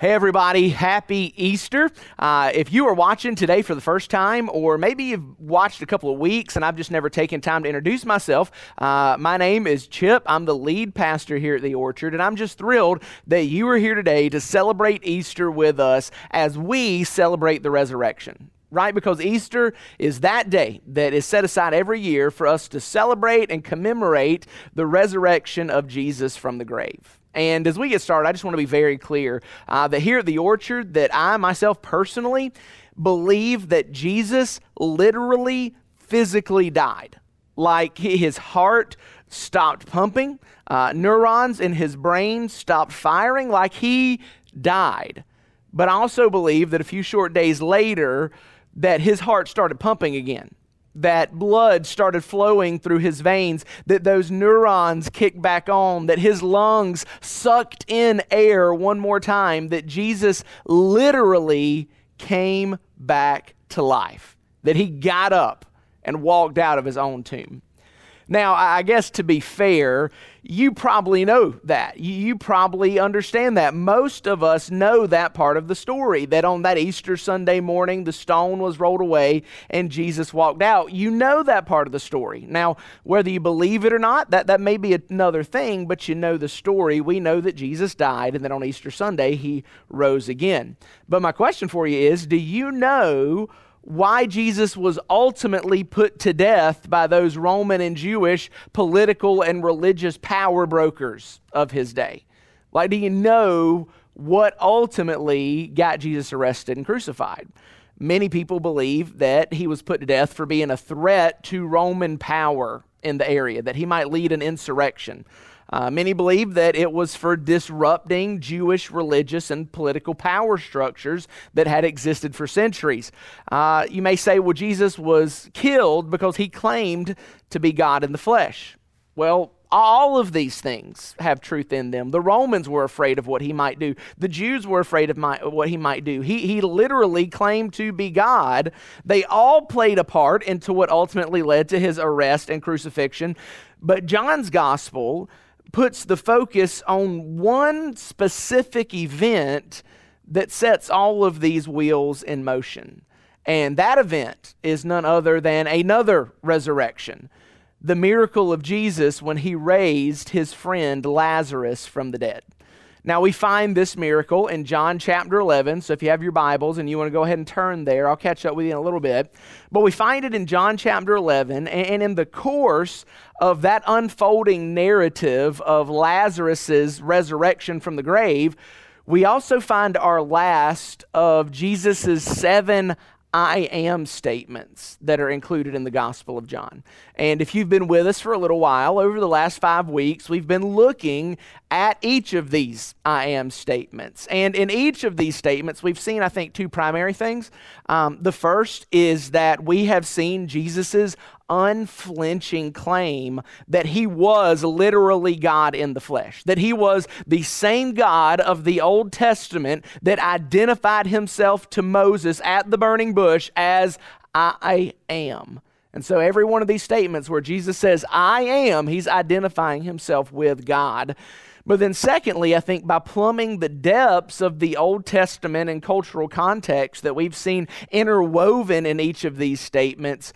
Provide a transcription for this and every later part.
Hey, everybody, happy Easter. Uh, if you are watching today for the first time, or maybe you've watched a couple of weeks and I've just never taken time to introduce myself, uh, my name is Chip. I'm the lead pastor here at the Orchard, and I'm just thrilled that you are here today to celebrate Easter with us as we celebrate the resurrection right? Because Easter is that day that is set aside every year for us to celebrate and commemorate the resurrection of Jesus from the grave. And as we get started, I just want to be very clear uh, that here at the Orchard, that I myself personally believe that Jesus literally, physically died. Like his heart stopped pumping, uh, neurons in his brain stopped firing, like he died. But I also believe that a few short days later, that his heart started pumping again that blood started flowing through his veins, that those neurons kicked back on, that his lungs sucked in air one more time, that Jesus literally came back to life, that he got up and walked out of his own tomb. Now, I guess to be fair, you probably know that. You probably understand that. Most of us know that part of the story that on that Easter Sunday morning, the stone was rolled away and Jesus walked out. You know that part of the story. Now, whether you believe it or not, that, that may be another thing, but you know the story. We know that Jesus died and then on Easter Sunday, he rose again. But my question for you is do you know? Why Jesus was ultimately put to death by those Roman and Jewish political and religious power brokers of his day. Like, do you know what ultimately got Jesus arrested and crucified? Many people believe that he was put to death for being a threat to Roman power in the area, that he might lead an insurrection. Uh, many believe that it was for disrupting Jewish religious and political power structures that had existed for centuries. Uh, you may say, well, Jesus was killed because he claimed to be God in the flesh. Well, all of these things have truth in them. The Romans were afraid of what he might do. The Jews were afraid of my, what he might do. He, he literally claimed to be God. They all played a part into what ultimately led to his arrest and crucifixion. But John's gospel puts the focus on one specific event that sets all of these wheels in motion. And that event is none other than another resurrection the miracle of Jesus when he raised his friend Lazarus from the dead. Now, we find this miracle in John chapter 11. So, if you have your Bibles and you want to go ahead and turn there, I'll catch up with you in a little bit. But we find it in John chapter 11. And in the course of that unfolding narrative of Lazarus' resurrection from the grave, we also find our last of Jesus' seven I am statements that are included in the Gospel of John. And if you've been with us for a little while, over the last five weeks, we've been looking at each of these I am statements. And in each of these statements, we've seen, I think, two primary things. Um, the first is that we have seen Jesus's unflinching claim that he was literally God in the flesh, that he was the same God of the Old Testament that identified himself to Moses at the burning bush as I am. And so, every one of these statements where Jesus says, I am, he's identifying himself with God. But then, secondly, I think by plumbing the depths of the Old Testament and cultural context that we've seen interwoven in each of these statements,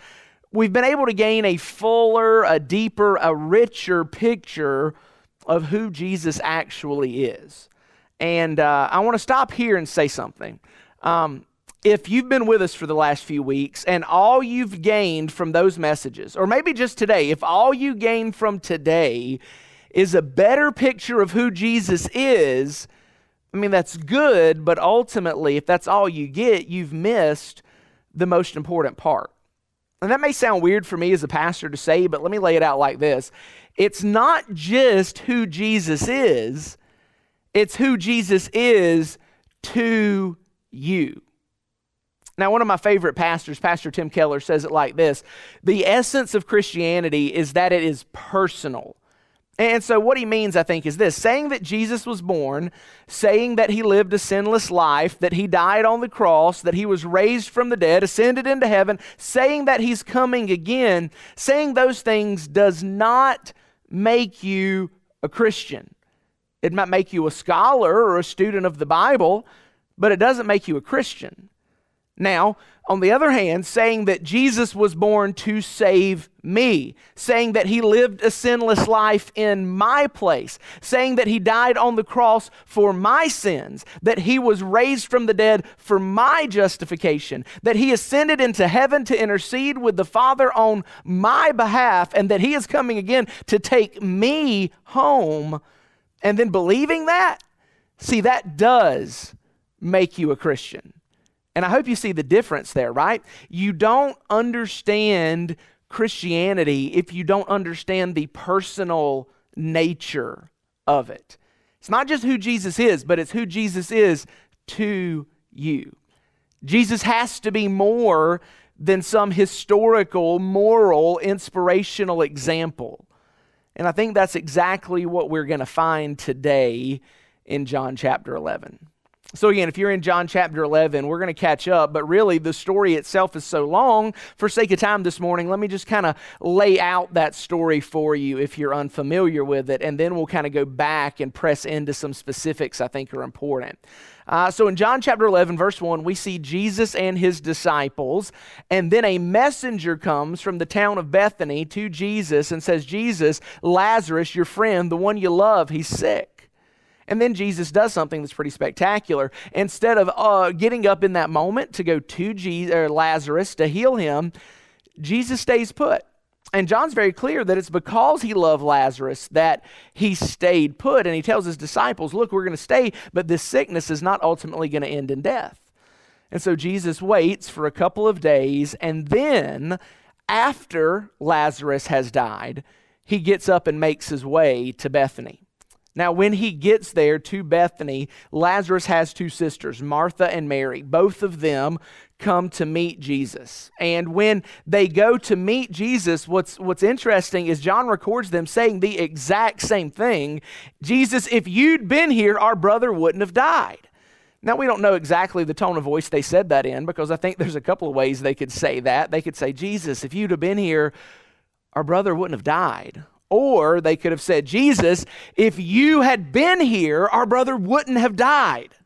we've been able to gain a fuller, a deeper, a richer picture of who Jesus actually is. And uh, I want to stop here and say something. Um, if you've been with us for the last few weeks and all you've gained from those messages, or maybe just today, if all you gain from today is a better picture of who Jesus is, I mean, that's good, but ultimately, if that's all you get, you've missed the most important part. And that may sound weird for me as a pastor to say, but let me lay it out like this it's not just who Jesus is, it's who Jesus is to you. Now, one of my favorite pastors, Pastor Tim Keller, says it like this The essence of Christianity is that it is personal. And so, what he means, I think, is this saying that Jesus was born, saying that he lived a sinless life, that he died on the cross, that he was raised from the dead, ascended into heaven, saying that he's coming again, saying those things does not make you a Christian. It might make you a scholar or a student of the Bible, but it doesn't make you a Christian. Now, on the other hand, saying that Jesus was born to save me, saying that he lived a sinless life in my place, saying that he died on the cross for my sins, that he was raised from the dead for my justification, that he ascended into heaven to intercede with the Father on my behalf, and that he is coming again to take me home, and then believing that, see, that does make you a Christian. And I hope you see the difference there, right? You don't understand Christianity if you don't understand the personal nature of it. It's not just who Jesus is, but it's who Jesus is to you. Jesus has to be more than some historical, moral, inspirational example. And I think that's exactly what we're going to find today in John chapter 11. So, again, if you're in John chapter 11, we're going to catch up, but really the story itself is so long. For sake of time this morning, let me just kind of lay out that story for you if you're unfamiliar with it, and then we'll kind of go back and press into some specifics I think are important. Uh, so, in John chapter 11, verse 1, we see Jesus and his disciples, and then a messenger comes from the town of Bethany to Jesus and says, Jesus, Lazarus, your friend, the one you love, he's sick. And then Jesus does something that's pretty spectacular. Instead of uh, getting up in that moment to go to Jesus, or Lazarus to heal him, Jesus stays put. And John's very clear that it's because he loved Lazarus that he stayed put. And he tells his disciples, Look, we're going to stay, but this sickness is not ultimately going to end in death. And so Jesus waits for a couple of days. And then, after Lazarus has died, he gets up and makes his way to Bethany. Now, when he gets there to Bethany, Lazarus has two sisters, Martha and Mary. Both of them come to meet Jesus. And when they go to meet Jesus, what's, what's interesting is John records them saying the exact same thing Jesus, if you'd been here, our brother wouldn't have died. Now, we don't know exactly the tone of voice they said that in because I think there's a couple of ways they could say that. They could say, Jesus, if you'd have been here, our brother wouldn't have died. Or they could have said, Jesus, if you had been here, our brother wouldn't have died.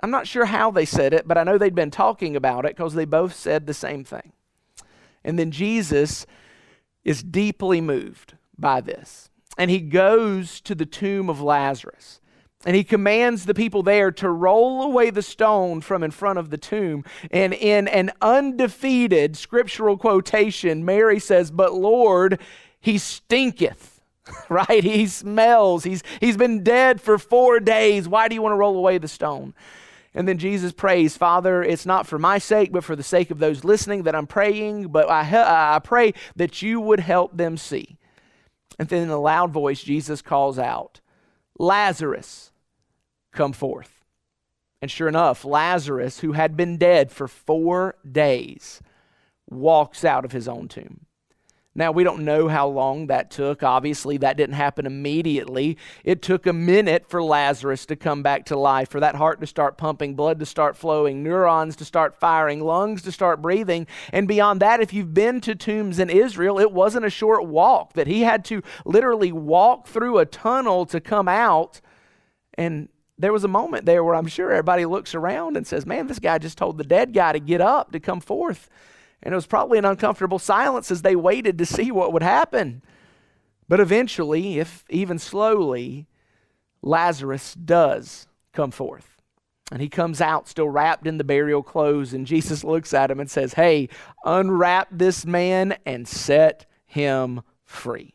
I'm not sure how they said it, but I know they'd been talking about it because they both said the same thing. And then Jesus is deeply moved by this. And he goes to the tomb of Lazarus. And he commands the people there to roll away the stone from in front of the tomb. And in an undefeated scriptural quotation, Mary says, But Lord, he stinketh, right? He smells. He's, he's been dead for four days. Why do you want to roll away the stone? And then Jesus prays, Father, it's not for my sake, but for the sake of those listening that I'm praying, but I, I pray that you would help them see. And then in a loud voice, Jesus calls out, Lazarus, come forth. And sure enough, Lazarus, who had been dead for four days, walks out of his own tomb. Now, we don't know how long that took. Obviously, that didn't happen immediately. It took a minute for Lazarus to come back to life, for that heart to start pumping, blood to start flowing, neurons to start firing, lungs to start breathing. And beyond that, if you've been to tombs in Israel, it wasn't a short walk, that he had to literally walk through a tunnel to come out. And there was a moment there where I'm sure everybody looks around and says, Man, this guy just told the dead guy to get up, to come forth. And it was probably an uncomfortable silence as they waited to see what would happen. But eventually, if even slowly, Lazarus does come forth. And he comes out still wrapped in the burial clothes. And Jesus looks at him and says, Hey, unwrap this man and set him free.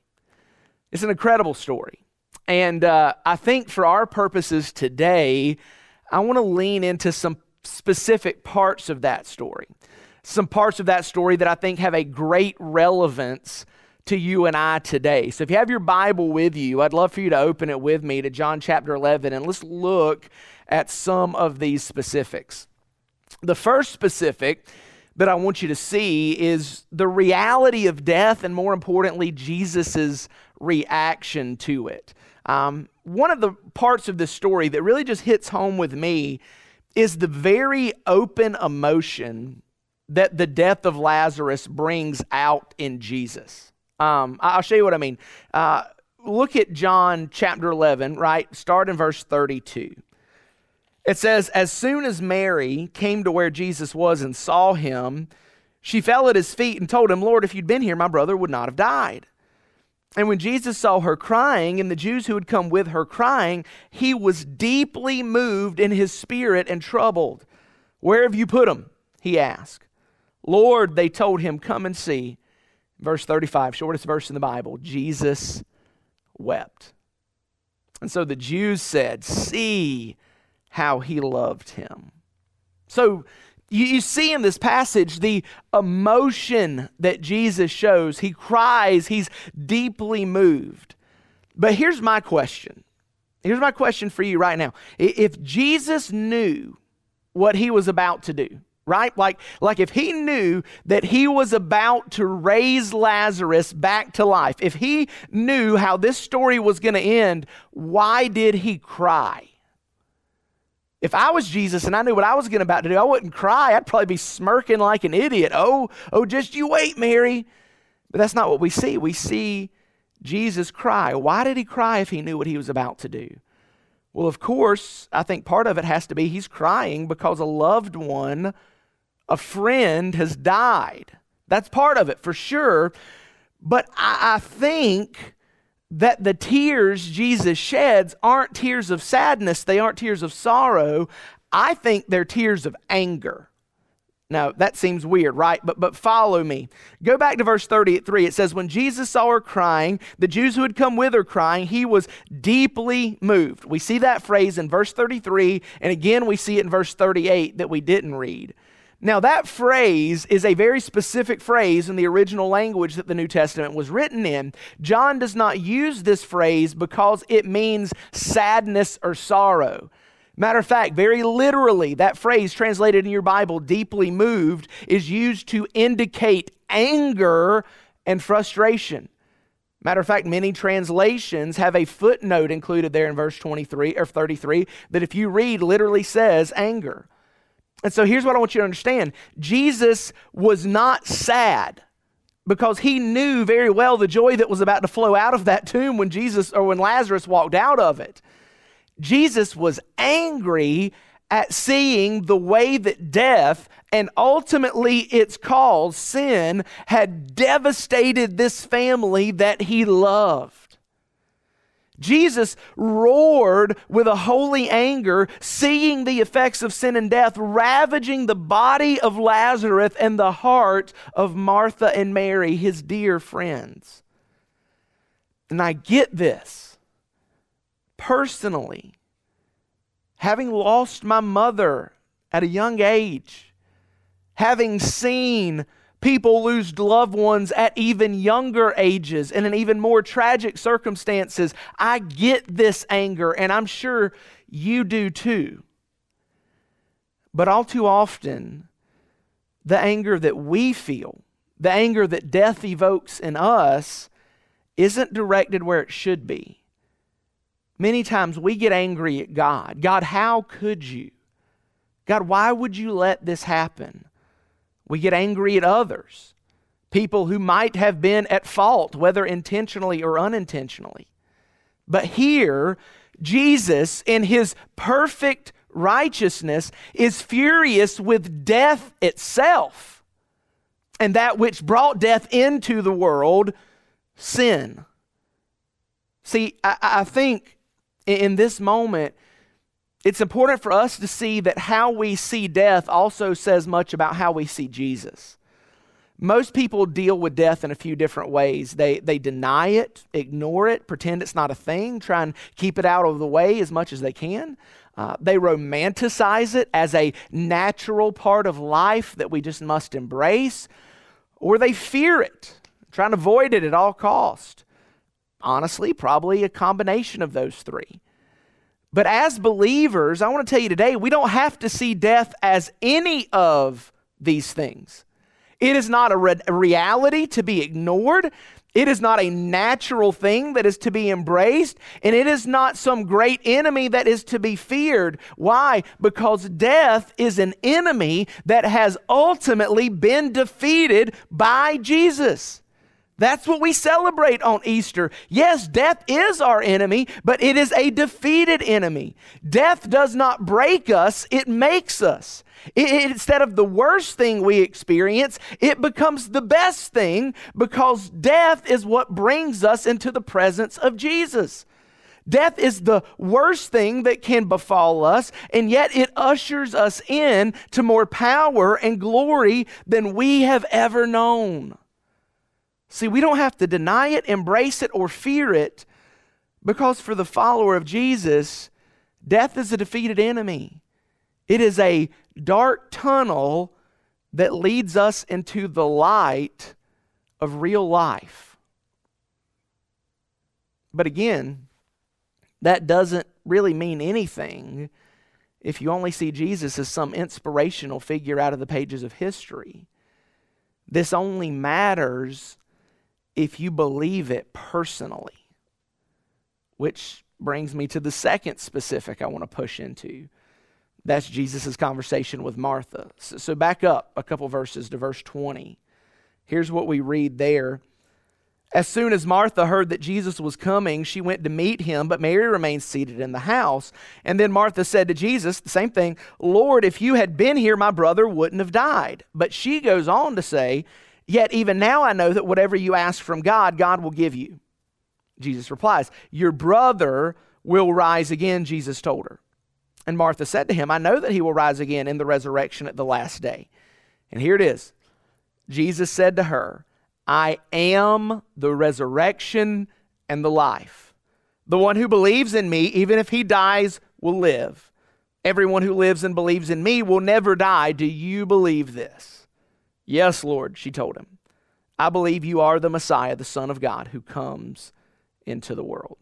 It's an incredible story. And uh, I think for our purposes today, I want to lean into some specific parts of that story some parts of that story that I think have a great relevance to you and I today. So if you have your Bible with you, I'd love for you to open it with me to John chapter 11 and let's look at some of these specifics. The first specific that I want you to see is the reality of death and more importantly, Jesus' reaction to it. Um, one of the parts of this story that really just hits home with me is the very open emotion that the death of Lazarus brings out in Jesus. Um, I'll show you what I mean. Uh, look at John chapter 11, right? Start in verse 32. It says, As soon as Mary came to where Jesus was and saw him, she fell at his feet and told him, Lord, if you'd been here, my brother would not have died. And when Jesus saw her crying, and the Jews who had come with her crying, he was deeply moved in his spirit and troubled. Where have you put him? He asked. Lord, they told him, Come and see. Verse 35, shortest verse in the Bible Jesus wept. And so the Jews said, See how he loved him. So you, you see in this passage the emotion that Jesus shows. He cries, he's deeply moved. But here's my question. Here's my question for you right now. If Jesus knew what he was about to do, right? Like, like if he knew that he was about to raise Lazarus back to life, if he knew how this story was going to end, why did he cry? If I was Jesus and I knew what I was going about to do, I wouldn't cry. I'd probably be smirking like an idiot. Oh, oh, just you wait, Mary. But that's not what we see. We see Jesus cry. Why did he cry if he knew what he was about to do? Well, of course, I think part of it has to be he's crying because a loved one, a friend, has died. That's part of it for sure. But I, I think that the tears Jesus sheds aren't tears of sadness, they aren't tears of sorrow. I think they're tears of anger. Now, that seems weird, right? But, but follow me. Go back to verse 33. It says, When Jesus saw her crying, the Jews who had come with her crying, he was deeply moved. We see that phrase in verse 33, and again we see it in verse 38 that we didn't read. Now, that phrase is a very specific phrase in the original language that the New Testament was written in. John does not use this phrase because it means sadness or sorrow. Matter of fact, very literally, that phrase translated in your Bible, deeply moved, is used to indicate anger and frustration. Matter of fact, many translations have a footnote included there in verse 23 or 33 that if you read literally says anger. And so here's what I want you to understand Jesus was not sad because he knew very well the joy that was about to flow out of that tomb when Jesus or when Lazarus walked out of it. Jesus was angry at seeing the way that death and ultimately its cause, sin, had devastated this family that he loved. Jesus roared with a holy anger, seeing the effects of sin and death ravaging the body of Lazarus and the heart of Martha and Mary, his dear friends. And I get this personally. Having lost my mother at a young age, having seen People lose loved ones at even younger ages and in even more tragic circumstances. I get this anger, and I'm sure you do too. But all too often, the anger that we feel, the anger that death evokes in us, isn't directed where it should be. Many times we get angry at God. God, how could you? God, why would you let this happen? We get angry at others, people who might have been at fault, whether intentionally or unintentionally. But here, Jesus, in his perfect righteousness, is furious with death itself and that which brought death into the world, sin. See, I, I think in this moment, it's important for us to see that how we see death also says much about how we see Jesus. Most people deal with death in a few different ways. They, they deny it, ignore it, pretend it's not a thing, try and keep it out of the way as much as they can. Uh, they romanticize it as a natural part of life that we just must embrace, or they fear it, trying to avoid it at all cost. Honestly, probably a combination of those three. But as believers, I want to tell you today, we don't have to see death as any of these things. It is not a, re- a reality to be ignored. It is not a natural thing that is to be embraced, and it is not some great enemy that is to be feared. Why? Because death is an enemy that has ultimately been defeated by Jesus. That's what we celebrate on Easter. Yes, death is our enemy, but it is a defeated enemy. Death does not break us, it makes us. It, instead of the worst thing we experience, it becomes the best thing because death is what brings us into the presence of Jesus. Death is the worst thing that can befall us, and yet it ushers us in to more power and glory than we have ever known. See, we don't have to deny it, embrace it, or fear it because for the follower of Jesus, death is a defeated enemy. It is a dark tunnel that leads us into the light of real life. But again, that doesn't really mean anything if you only see Jesus as some inspirational figure out of the pages of history. This only matters if you believe it personally. Which brings me to the second specific I want to push into. That's Jesus' conversation with Martha. So, so back up a couple verses to verse 20. Here's what we read there. As soon as Martha heard that Jesus was coming, she went to meet him, but Mary remained seated in the house. And then Martha said to Jesus, the same thing, Lord, if you had been here, my brother wouldn't have died. But she goes on to say, Yet even now I know that whatever you ask from God, God will give you. Jesus replies, Your brother will rise again, Jesus told her. And Martha said to him, I know that he will rise again in the resurrection at the last day. And here it is Jesus said to her, I am the resurrection and the life. The one who believes in me, even if he dies, will live. Everyone who lives and believes in me will never die. Do you believe this? Yes, Lord, she told him. I believe you are the Messiah, the Son of God, who comes into the world.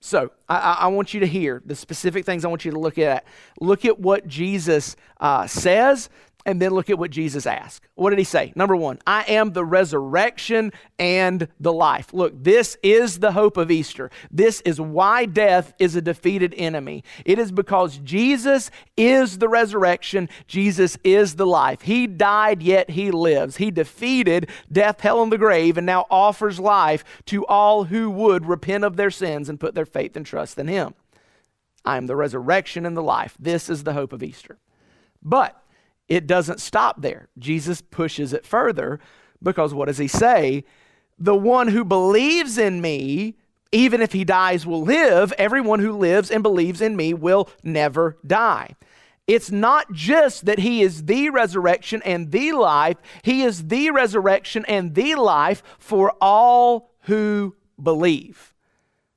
So I, I, want you to hear the specific things I want you to look at. Look at what Jesus uh, says and then look at what Jesus asked. What did he say? Number one, I am the resurrection and the life. Look, this is the hope of Easter. This is why death is a defeated enemy. It is because Jesus is the resurrection, Jesus is the life. He died, yet he lives. He defeated death, hell, and the grave, and now offers life to all who would repent of their sins and put their faith and trust in him. I am the resurrection and the life. This is the hope of Easter. But it doesn't stop there. Jesus pushes it further because what does he say? The one who believes in me, even if he dies, will live. Everyone who lives and believes in me will never die. It's not just that he is the resurrection and the life, he is the resurrection and the life for all who believe.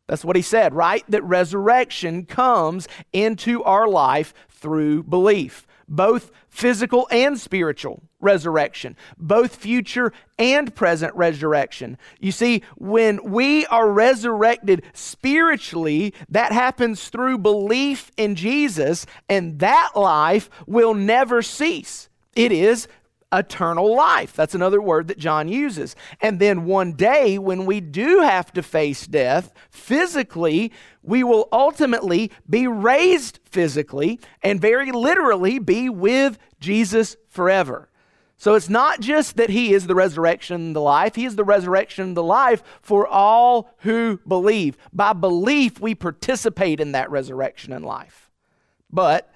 That's what he said, right? That resurrection comes into our life through belief both physical and spiritual resurrection, both future and present resurrection. You see, when we are resurrected spiritually, that happens through belief in Jesus, and that life will never cease. It is eternal life. That's another word that John uses. And then one day, when we do have to face death physically, we will ultimately be raised physically and very literally be with Jesus forever. So it's not just that he is the resurrection the life, he is the resurrection the life for all who believe. By belief, we participate in that resurrection and life. But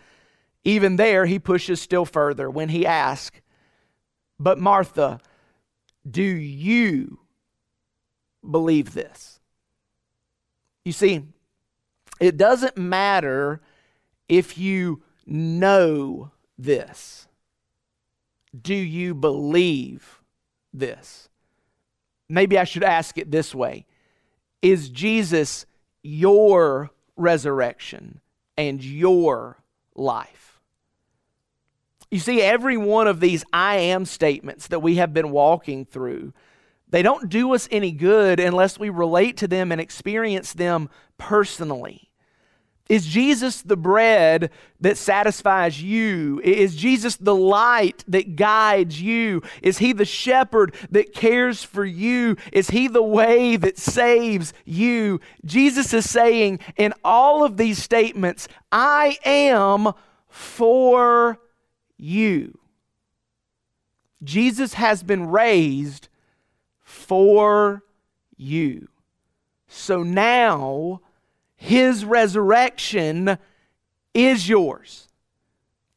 even there, he pushes still further when he asks, But Martha, do you believe this? You see, it doesn't matter if you know this. Do you believe this? Maybe I should ask it this way Is Jesus your resurrection and your life? You see, every one of these I am statements that we have been walking through, they don't do us any good unless we relate to them and experience them personally. Is Jesus the bread that satisfies you? Is Jesus the light that guides you? Is he the shepherd that cares for you? Is he the way that saves you? Jesus is saying in all of these statements, I am for you. Jesus has been raised for you. So now his resurrection is yours.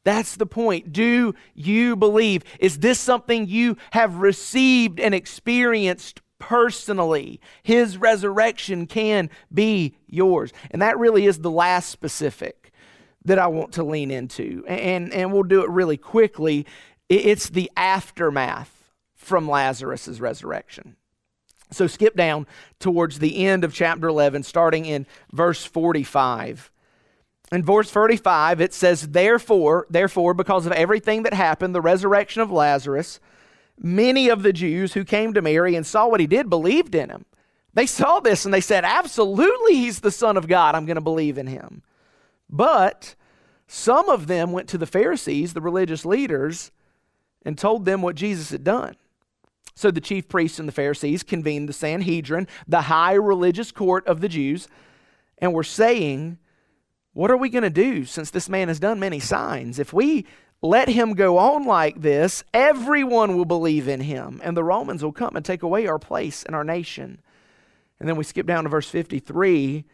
That's the point. Do you believe? Is this something you have received and experienced personally? His resurrection can be yours. And that really is the last specific that I want to lean into. And, and we'll do it really quickly. It's the aftermath from Lazarus' resurrection. So skip down towards the end of chapter 11, starting in verse 45. In verse 45, it says, Therefore, therefore, because of everything that happened, the resurrection of Lazarus, many of the Jews who came to Mary and saw what he did believed in him. They saw this and they said, Absolutely, he's the Son of God. I'm going to believe in him. But some of them went to the Pharisees, the religious leaders, and told them what Jesus had done. So the chief priests and the Pharisees convened the Sanhedrin, the high religious court of the Jews, and were saying, What are we going to do since this man has done many signs? If we let him go on like this, everyone will believe in him, and the Romans will come and take away our place in our nation. And then we skip down to verse 53.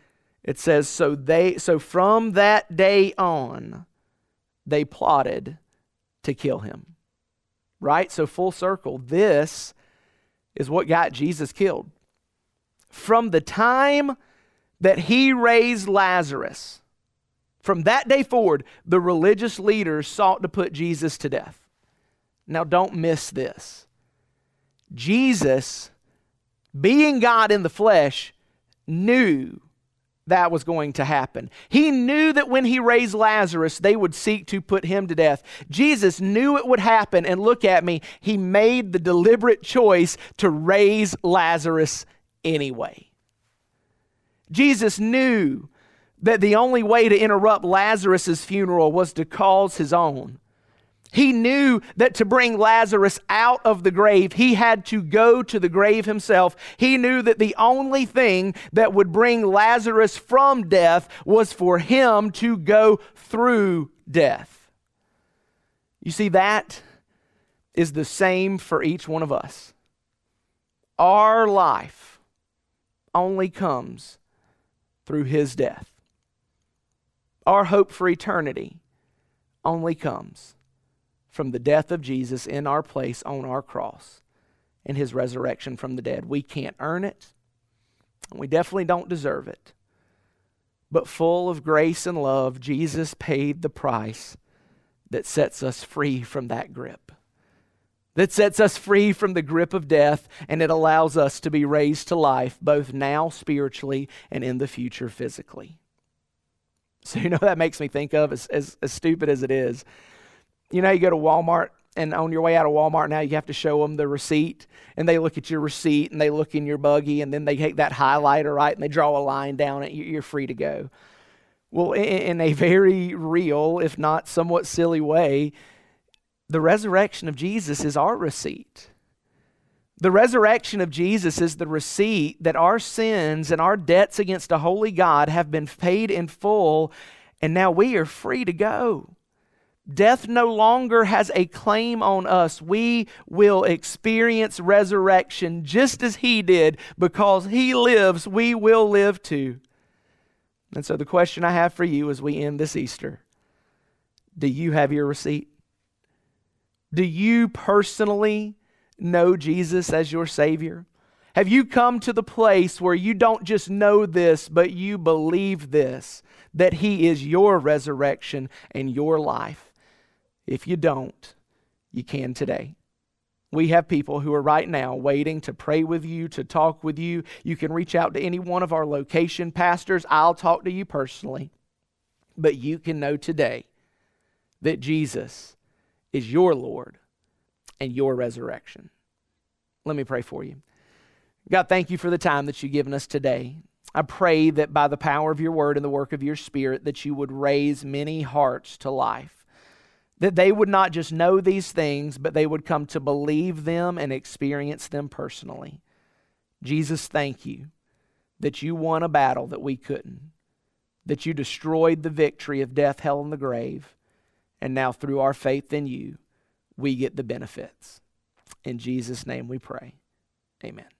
It says, So they so from that day on, they plotted to kill him right? So, full circle, this is what got Jesus killed. From the time that he raised Lazarus, from that day forward, the religious leaders sought to put Jesus to death. Now, don't miss this. Jesus, being God in the flesh, knew that was going to happen. He knew that when he raised Lazarus, they would seek to put him to death. Jesus knew it would happen, and look at me, he made the deliberate choice to raise Lazarus anyway. Jesus knew that the only way to interrupt Lazarus' funeral was to cause his own. He knew that to bring Lazarus out of the grave, he had to go to the grave himself. He knew that the only thing that would bring Lazarus from death was for him to go through death. You see, that is the same for each one of us. Our life only comes through his death. Our hope for eternity only comes from the death of Jesus in our place on our cross and his resurrection from the dead. We can't earn it, and we definitely don't deserve it. But full of grace and love, Jesus paid the price that sets us free from that grip. That sets us free from the grip of death, and it allows us to be raised to life, both now spiritually and in the future physically. So, you know, that makes me think of, as, as, as stupid as it is, you know, you go to Walmart and on your way out of Walmart now, you have to show them the receipt, and they look at your receipt and they look in your buggy, and then they take that highlighter, right, and they draw a line down it. You're free to go. Well, in a very real, if not somewhat silly way, the resurrection of Jesus is our receipt. The resurrection of Jesus is the receipt that our sins and our debts against a holy God have been paid in full, and now we are free to go. Death no longer has a claim on us. We will experience resurrection just as He did. Because He lives, we will live too. And so, the question I have for you as we end this Easter do you have your receipt? Do you personally know Jesus as your Savior? Have you come to the place where you don't just know this, but you believe this, that He is your resurrection and your life? If you don't, you can today. We have people who are right now waiting to pray with you, to talk with you. You can reach out to any one of our location pastors. I'll talk to you personally. But you can know today that Jesus is your Lord and your resurrection. Let me pray for you. God, thank you for the time that you've given us today. I pray that by the power of your word and the work of your spirit that you would raise many hearts to life that they would not just know these things, but they would come to believe them and experience them personally. Jesus, thank you that you won a battle that we couldn't, that you destroyed the victory of death, hell, and the grave, and now through our faith in you, we get the benefits. In Jesus' name we pray. Amen.